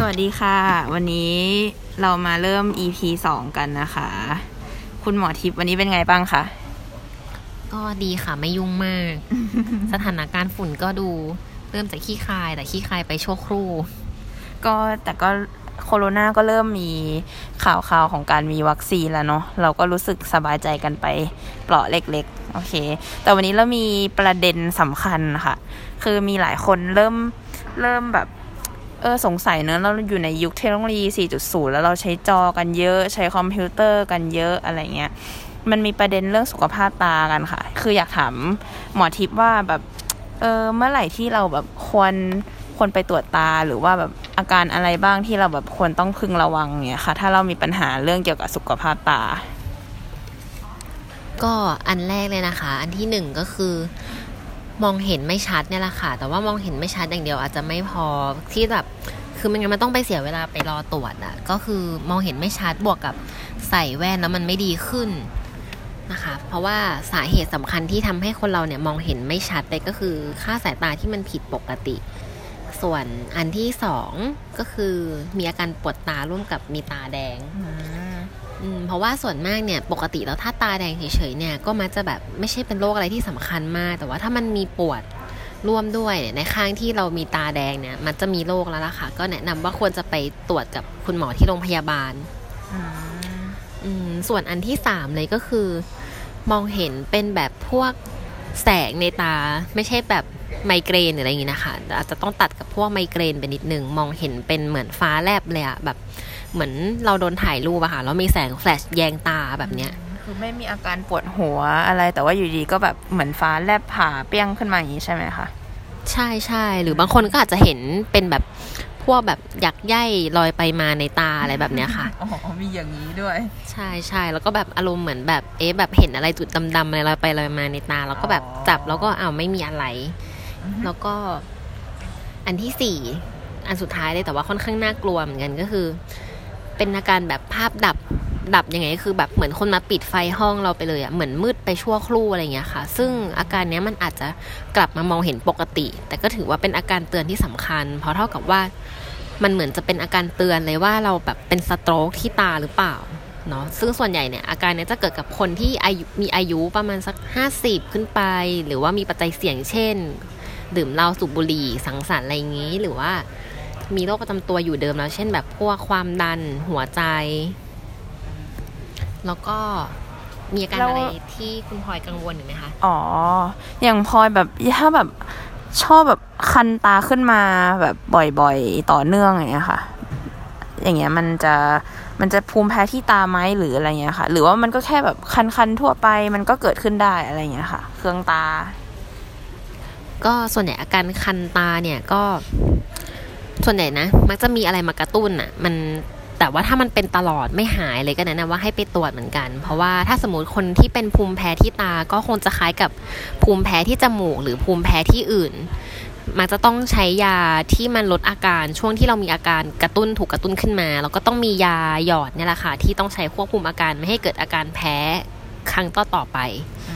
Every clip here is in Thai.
สวัสดีค่ะ วันนี้เรามาเริ่ม EP สองกันนะคะ คุณหมอทิพย์วันนี้เป็นไงบ้างคะก็ดีค่ะไม่ยุ่งมาก สถานการณ์ฝุ่นก็ดูเริ่มจากขี้คายแต่ขี้คายไปชั่วครู่ ก็แต่ก็โคโรนาก็เริ่มมีข่าวข่าวของการมีวัคซีนแล้วเนาะเราก็รู้สึกสบายใจกันไปเปราะเล็กๆ โอเค แต่วันนี้เรามีประเด็นสำคัญค่ะ คือมีหลายคนเริ่มเริ่มแบบ เออสงสัยเนอะเราอยู่ในยุคเทคโนโลยี 4.0 แล้วเราใช้จอกันเยอะใช้คอมพิวเตอร์กันเยอะอะไรเงี้ยมันมีประเด็นเรื่องสุขภาพตากันค่ะ คืออยากถามหมอทิพย์ว่าแบบเออเมื่อไหร่ที่เราแบบควรควรไปตรวจตาหรือว่าแบบอาการอะไรบ้างที่เราแบบควรต้องพึงระวังเนี่ยค่ะ ถ้าเรามีปัญหาเรื่องเกี่ยวกับสุขภาพตา ก็อันแรกเลยนะคะ อันที่หนึ่งก็คือ มองเห็นไม่ชัดเนี่ยแหละค่ะ แต่ว่ามองเห็นไม่ชัดอย่างเดียวอาจจะไม่พอที่แบบคือมันมันต้องไปเสียเวลาไปรอตรวจอะก็คือมองเห็นไม่ชัดบวกกับใส่แว่นแล้วมันไม่ดีขึ้นนะคะ เพราะว่าสาเหตุสำคัญที่ทำให้คนเราเนี่ยมองเห็นไม่ชัดเลยก็คือค่าสายตาที่มันผิดปกติ ส่วนอันที่สองก็คือมีอาการปวดตาร่วมกับมีตาแดง เพราะว่าส่วนมากเนี่ยปกติแล้วถ้าตาแดงเฉยๆเนี่ยก็มักจะแบบไม่ใช่เป็นโรคอะไรที่สำคัญมาก แต่ว่าถ้ามันมีปวดร่วมด้วยเนี่ยในข้างที่เรามีตาแดงเนี่ย มันจะมีโรคแล้วล่ะค่ะ ก็แนะนำว่าควรจะไปตรวจกับคุณหมอที่โรงพยาบาลอืมส่วนอันที่สามเลยก็คือ มองเห็นเป็นแบบพวกแสงในตาไม่ใช่แบบไมเกรนหรืออะไรอย่างนี้นะคะอาจจะต้องตัดกับพวกไมเกรนไปนิดนึงมองเห็นเป็นเหมือนฟ้าแลบเลยอะแบบ เหมือนเราโดนถ่ายรูปอะค่ะแล้วมีแสงแฟลชแยงตาแบบเนี้ยคือไม่มีอาการปวดหัวอะไร แต่ว่าอยู่ดีก็แบบเหมือนฟ้าแลบผ่าเปี้ยงขึ้นมาอย่างนี้ใช่ไหมคะใช่ใช่หรือบางคนก็อาจจะเห็นเป็นแบบพวกแบบหยักใยลอยไปมาในตาอะไรแบบเนี้ยค่ะอ๋อมีอย่างนี้ด้วย ใช่ใช่แล้วก็แบบอารมณ์เหมือนแบบเอ๊ะแบบเห็นอะไรจุดดำๆอะไรลอยไปลอยมาในตา แล้วก็แบบจับแล้วก็อ้าวไม่มีอะไร แล้วก็อันที่สี่อันสุดท้ายเลยแต่ว่าค่อนข้างน่ากลัวเหมือนกันก็คือ เป็นอาการแบบภาพดับดับยังไงก็คือแบบเหมือนคนมาปิดไฟห้องเราไปเลยอะเหมือนมืดไปชั่วครู่อะไรอย่างเงี้ยค่ะ ซึ่งอาการเนี้ยมันอาจจะกลับมามองเห็นปกติ แต่ก็ถือว่าเป็นอาการเตือนที่สำคัญ เพราะเท่ากับว่ามันเหมือนจะเป็นอาการเตือนเลยว่าเราแบบเป็นสโตรกที่ตาหรือเปล่าเนาะซึ่งส่วนใหญ่เนี่ยอาการเนี้ยจะเกิดกับคนที่อายุมีอายุประมาณสักห้าสิบขึ้นไป หรือว่ามีปัจจัยเสี่ยงเช่น ดื่มเหล้าสูบบุหรี่สังสรรค์อะไรอย่างงี้ หรือว่า มีโรคประจำตัวอยู่เดิมแล้ว เช่นแบบพวกความดันหัวใจ แล้วก็มีอาการแล้วอะไรที่คุณพลอยกังวลอยู่ไหมคะ อ๋อ อย่างพลอยแบบถ้าแบบชอบแบบคันตาขึ้นมาแบบบ่อยๆ ต่อเนื่องอย่างเงี้ยค่ะ อย่างเงี้ยมันจะมันจะภูมิแพ้ที่ตาไหมหรืออะไรเงี้ยค่ะ หรือว่ามันก็แค่แบบคันๆทั่วไปมันก็เกิดขึ้นได้อะไรเงี้ยค่ะ เครื่องตา ก็ส่วนใหญ่อาการคันตาเนี่ยก็ ส่วนใหญ่นะ มักจะมีอะไรมากระตุ้นอะ มันแต่ว่าถ้ามันเป็นตลอดไม่หายเลยก็แนะนำว่าให้ไปตรวจเหมือนกัน เพราะว่าถ้าสมมติคนที่เป็นภูมิแพ้ที่ตาก็คงจะคล้ายกับภูมิแพ้ที่จมูก หรือภูมิแพ้ที่อื่น มันจะต้องใช้ยาที่มันลดอาการช่วงที่เรามีอาการกระตุ้นถูกกระตุ้นขึ้นมาแล้วก็ต้องมียาหยอดเนี่ยแหละค่ะที่ต้องใช้ควบคุมอาการไม่ให้เกิดอาการแพ้ครั้งต่อต่อไปอ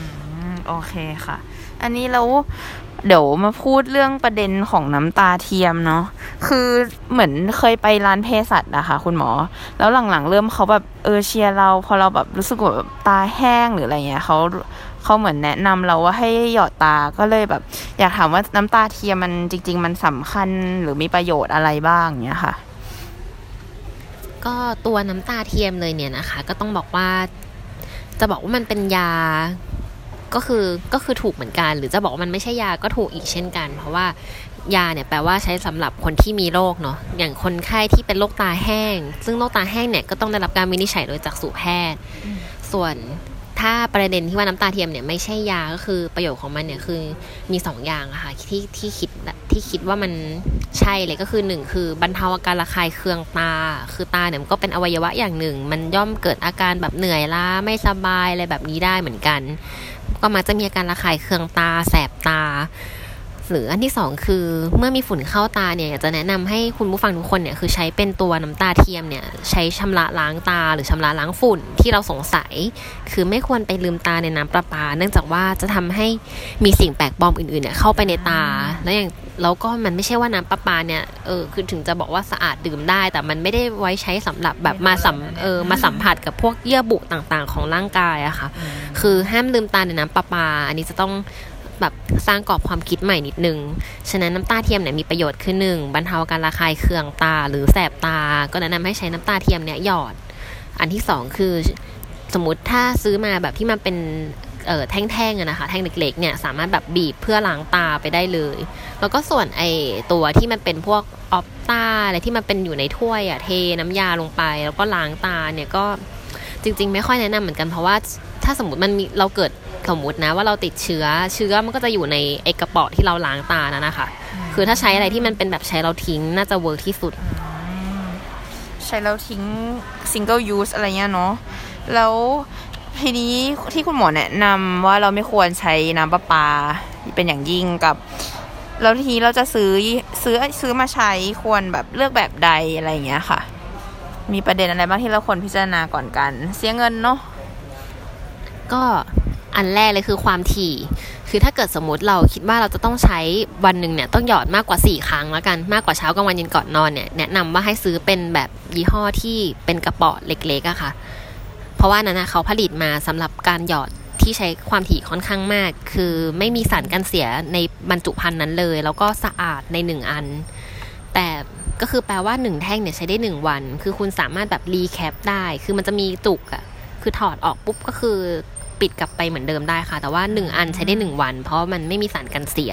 โอเคค่ะ อันนี้แล้วเดี๋ยวมาพูดเรื่องประเด็นของน้ำตาเทียมเนาะ คือเหมือนเคยไปร้านเภสัชนะคะ คุณหมอ แล้วหลังๆ เริ่มเขาแบบเออเชียร์เรา พอเราแบบรู้สึกว่าแบบตาแห้งหรืออะไรเงี้ยเขาเขาเหมือนแนะนำเราว่าให้หยอดตาก็เลยแบบ อยากถามว่าน้ำตาเทียมมันจริง ๆ มันสำคัญหรือมีประโยชน์อะไรบ้างเนี้ยค่ะ ก็ตัวน้ำตาเทียมเลยเนี่ยนะคะ ก็ต้องบอกว่า จะบอกว่ามันเป็นยาก็คือก็คือถูกเหมือนกัน หรือจะบอกว่ามันไม่ใช่ยาก็ถูกอีกเช่นกัน เพราะว่า ยาเนี่ยแปลว่าใช้สำหรับคนที่มีโรคเนาะอย่างคนไข้ที่เป็นโรคตาแห้ง ซึ่งโรคตาแห้งเนี่ยก็ต้องได้รับการวินิจฉัยโดยจักษุแพทย์ ส่วนถ้าประเด็นที่ว่าน้ำตาเทียมเนี่ยไม่ใช่ยาก็คือประโยชน์ของมันเนี่ยคือมีสองอย่างอะค่ะที่ที่คิดที่คิดว่ามันใช่เลยก็คือหนึ่งคือบรรเทาอาการระคายเคืองตา คือตาเนี่ยมันก็เป็นอวัยวะอย่างหนึ่ง มันย่อมเกิดอาการแบบเหนื่อยล้าไม่สบายอะไรแบบนี้ได้เหมือนกัน ก็มักจะมีอาการระคายเคืองตา แสบตา หรืออันที่สองคือเมื่อมีฝุ่นเข้าตาเนี่ยอยากจะแนะนำให้คุณผู้ฟังทุกคนเนี่ยคือใช้เป็นตัวน้ำตาเทียมเนี่ยใช้ชำระล้างตาหรือชำระล้างฝุ่นที่เราสงสัย คือไม่ควรไปลืมตาในน้ำประปา เนื่องจากว่าจะทำให้มีสิ่งแปลกปลอมอื่นๆเนี่ยเข้าไปในตา แล้วอย่างแล้วก็มันไม่ใช่ว่าน้ำประปาเนี่ยเออคือถึงจะบอกว่าสะอาดดื่มได้ แต่มันไม่ได้ไว้ใช้สำหรับแบบมาสัมเออมาสัมผัสกับพวกเยื่อบุต่างๆ ของร่างกายอะค่ะคือห้ามลืมตาในน้ำประปา อันนี้จะต้อง แบบสร้างกรอบความคิดใหม่นิดนึง ฉะนั้นน้ำตาเทียมเนี่ยมีประโยชน์คือหนึ่งบรรเทาการระคายเคืองตาหรือแสบตา ก็แนะนำให้ใช้น้ำตาเทียมเนี่ยหยอด อันที่สองคือสมมติถ้าซื้อมาแบบที่มันเป็นเออแท่งๆนะคะ แท่งเล็กๆเนี่ยสามารถแบบบีบเพื่อล้างตาไปได้เลย แล้วก็ส่วนไอตัวที่มันเป็นพวกออฟตาอะไรที่มันเป็นอยู่ในถ้วยอะเทน้ำยาลงไป แล้วก็ล้างตาเนี่ยก็จริง ๆ ไม่ค่อยแนะนำเหมือนกันเพราะว่าถ้าสมมติมันมีเราเกิด สมมตินะว่าเราติดเชื้อเชื้อมันก็จะอยู่ในไอกระป๋อที่เราล้างตานะนะคะ คือถ้าใช้อะไรที่มันเป็นแบบใช้เราทิ้งน่าจะเวิร์กที่สุด ใช้แล้วทิ้ง single use อะไรเงี้ยเนาะแล้วทีนี้ที่คุณหมอแนะนำว่าเราไม่ควรใช้น้ำประปาเป็นอย่างยิ่งกับแล้วทีนี้เราจะซื้อซื้อซื้อมาใช้ควรแบบเลือกแบบใดอะไรเงี้ยค่ะ มีประเด็นอะไรบ้างที่เราควรพิจารณาก่อนกัน เสียเงินเนาะก็ อันแรกเลยคือความถี่ คือถ้าเกิดสมมติเราคิดว่าเราจะต้องใช้วันหนึ่งเนี่ยต้องหยอดมากกว่า 4 ครั้งแล้วกัน มากกว่าเช้ากลางวันเย็นก่อนนอนเนี่ยแนะนำว่าให้ซื้อเป็นแบบยี่ห้อที่เป็นกระป๋อเล็กๆอะค่ะ เพราะว่านั้นนะเขาผลิตมาสำหรับการหยอดที่ใช้ความถี่ค่อนข้างมาก คือไม่มีสารกันเสียในบรรจุภัณฑ์นั้นเลย แล้วก็สะอาดในหนึ่งอัน แต่ก็คือแปลว่าหนึ่งแท่งเนี่ยใช้ได้หนึ่งวัน คือคุณสามารถแบบรีแคปได้ คือมันจะมีจุกอะคือถอดออกปุ๊บก็คือ ปิดกลับไปเหมือนเดิมได้ค่ะ แต่ว่าหนึ่งอันใช้ได้หนึ่งวัน เพราะมันไม่มีสารกันเสีย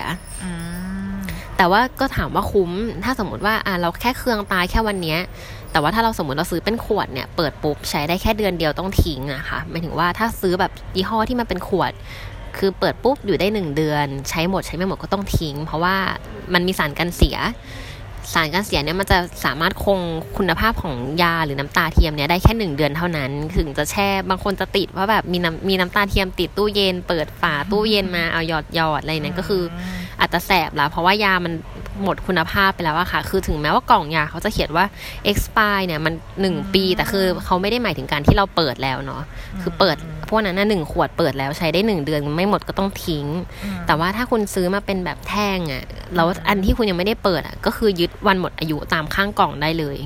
แต่ว่าก็ถามว่าคุ้ม ถ้าสมมติว่าอ่าเราแค่เครื่องตายแค่วันเนี้ย แต่ว่าถ้าเราสมมติเราซื้อเป็นขวดเนี่ย เปิดปุ๊บใช้ได้แค่เดือนเดียวต้องทิ้งอะค่ะหมายถึงว่าถ้าซื้อแบบยี่ห้อที่มันเป็นขวด คือเปิดปุ๊บอยู่ได้หนึ่งเดือน ใช้หมดใช้ไม่หมดก็ต้องทิ้ง เพราะว่ามันมีสารกันเสีย สารกันเสียเนี่ยมันจะสามารถคงคุณภาพของยาหรือน้ำตาเทียมเนี่ยได้แค่หนึ่งเดือนเท่านั้น ถึงจะแช่บางคนจะติดว่าแบบมีน้ำมีน้ำตาเทียมติดตู้เย็น เปิดฝาตู้เย็นมาเอาหยอดหยอดอะไรนั้นก็คืออาจจะแสบละเพราะว่ายามันหมดคุณภาพไปแล้วอะค่ะ คือถึงแม้ว่ากล่องยาเขาจะเขียนว่า expire เนี่ยมันหนึ่งปี แต่คือเขาไม่ได้หมายถึงการที่เราเปิดแล้วเนาะคือเปิด พวกนั้นน่ะหนึ่งขวดเปิดแล้วใช้ได้หนึ่งเดือนไม่หมดก็ต้องทิ้ง แต่ว่าถ้าคุณซื้อมาเป็นแบบแท่งอะแล้วอันที่คุณยังไม่ได้เปิดอะก็คือยึดวันหมดอายุตามข้างกล่องได้เลย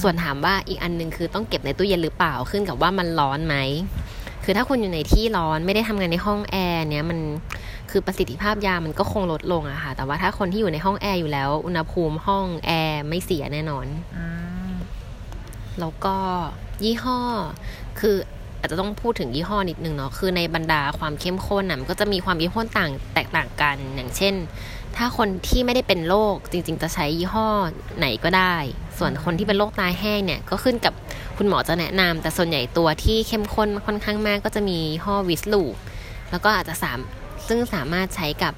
ส่วนถามว่าอีกอันหนึงคือต้องเก็บในตู้เย็นหรือเปล่าขึ้นกับว่ามันร้อนไหมคือถ้าคุณอยู่ในที่ร้อนไม่ได้ทำงานในห้องแอร์เนี่ยมันคือประสิทธิภาพยามันก็คงลดลงอะค่ะ แต่ว่าถ้าคนที่อยู่ในห้องแอร์อยู่แล้ว อุณหภูมิห้องแอร์ไม่เสียแน่นอน แล้วก็ยี่ห้อ คือ อาจจะต้องพูดถึงยี่ห้อนิดนึงเนาะคือในบรรดาความเข้มข้นน่ะมันก็จะมีความเข้มข้นต่างแตกต่างกัน อย่างเช่น ถ้าคนที่ไม่ได้เป็นโรคจริง ๆ จะใช้ยี่ห้อไหนก็ได้ ส่วนคนที่เป็นโรคตายแห้งเนี่ยก็ขึ้นกับคุณหมอจะแนะนำแต่ส่วนใหญ่ตัวที่เข้มข้นค่อนข้างมาก ก็จะมียี่ห้อวิสลูแล้วก็อาจจะสามซึ่งสามารถใช้กับ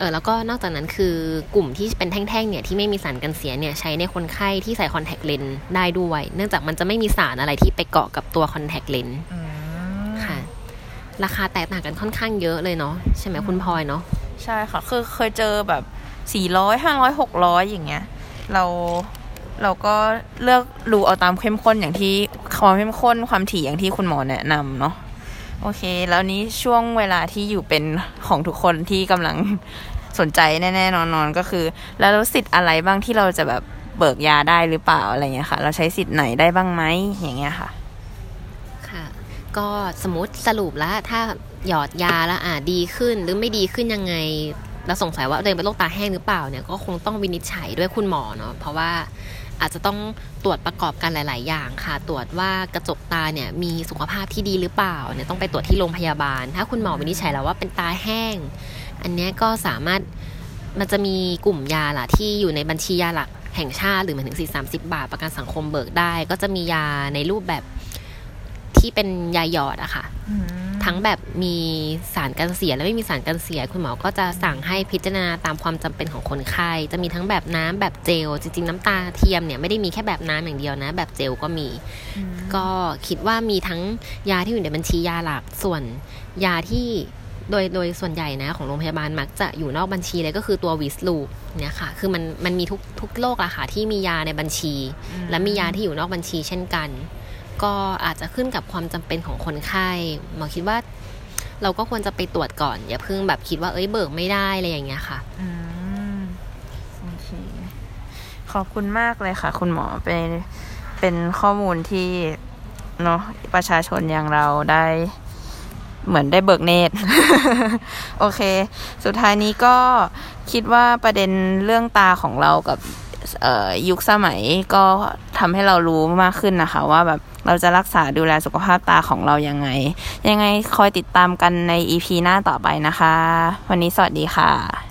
เออแล้วก็นอกจากนั้นคือกลุ่มที่เป็นแท่งๆเนี่ยที่ไม่มีสารกันเสียเนี่ยใช้ในคนไข้ที่ใส่คอนแทคเลนส์ได้ด้วย เนื่องจากมันจะไม่มีสารอะไรที่ไปเกาะกับตัวคอนแทคเลนส์ค่ะ ราคาแตกต่างกันค่อนข้างเยอะเลยเนาะใช่ไหมคุณพลอยเนาะใช่ค่ะ คือเคยเจอแบบสี่ร้อยห้าร้อยหกร้อยอย่างเงี้ย เราเราก็เลือกดูเอาตามเข้มข้นอย่างที่ความเข้มข้นความถี่อย่างที่คุณหมอแนะนำเนาะ โอเค แล้วนี้ช่วงเวลาที่อยู่เป็นของทุกคนที่กำลังสนใจแน่ๆนอนๆก็คือ แล้วสิทธิ์อะไรบ้างที่เราจะแบบเบิกยาได้หรือเปล่าอะไรเงี้ยค่ะ เราใช้สิทธิ์ไหนได้บ้างไหมอย่างเงี้ยค่ะ ค่ะ ก็สมมติสรุปแล้วถ้าหยอดยาแล้วอ่าดีขึ้นหรือไม่ดีขึ้นยังไงแล้วสงสัยว่าตัวเองเป็นโรคตาแห้งหรือเปล่าเนี่ยก็คงต้องวินิจฉัยด้วยคุณหมอเนาะเพราะว่า อาจจะต้องตรวจประกอบกันหลาย ๆ อย่างค่ะ ตรวจว่ากระจกตาเนี่ยมีสุขภาพที่ดีหรือเปล่าเนี่ยต้องไปตรวจที่โรงพยาบาล ถ้าคุณหมอวินิจฉัยแล้วว่าเป็นตาแห้ง อันนี้ก็สามารถมันจะมีกลุ่มยาล่ะที่อยู่ในบัญชียาหลักแห่งชาติหรือหมายถึงสี่สามสิบาท ประกันสังคมเบิกได้ ก็จะมียาในรูปแบบที่เป็นยาหยอดอะค่ะ ทั้งแบบมีสารกันเสียและไม่มีสารกันเสีย คุณหมอก็จะสั่งให้พิจารณาตามความจำเป็นของคนไข้จะมีทั้งแบบน้ำแบบเจล จริง ๆ น้ำตาเทียมเนี่ยไม่ได้มีแค่แบบน้ำอย่างเดียวนะ แบบเจลก็มี ก็คิดว่ามีทั้งยาที่อยู่ในบัญชียาหลักส่วนยาที่โดยโดยส่วนใหญ่นะของโรงพยาบาลมักจะอยู่นอกบัญชีเลยก็คือตัววิสลูเนี่ยค่ะ คือมันมันมีทุกทุกโรคอะค่ะที่มียาในบัญชี และมียาที่อยู่นอกบัญชีเช่นกัน ก็อาจจะขึ้นกับความจำเป็นของคนไข้หมอคิดว่า เราก็ควรจะไปตรวจก่อน อย่าเพิ่งแบบคิดว่าเอ้ยเบิกไม่ได้อะไรอย่างเงี้ยค่ะอืมโอเคขอบคุณมากเลยค่ะ คุณหมอเป็นเป็นข้อมูลที่เนาะประชาชนอย่างเราได้เหมือนได้เบิกเนตรโอเค สุดท้ายนี้ก็คิดว่าประเด็นเรื่องตาของเรากับ ยุคสมัยก็ทำให้เรารู้มากขึ้นนะคะ ว่าแบบเราจะรักษาดูแลสุขภาพตาของเรายังไง ยังไงคอยติดตามกันใน EP หน้าต่อไปนะคะ วันนี้สวัสดีค่ะ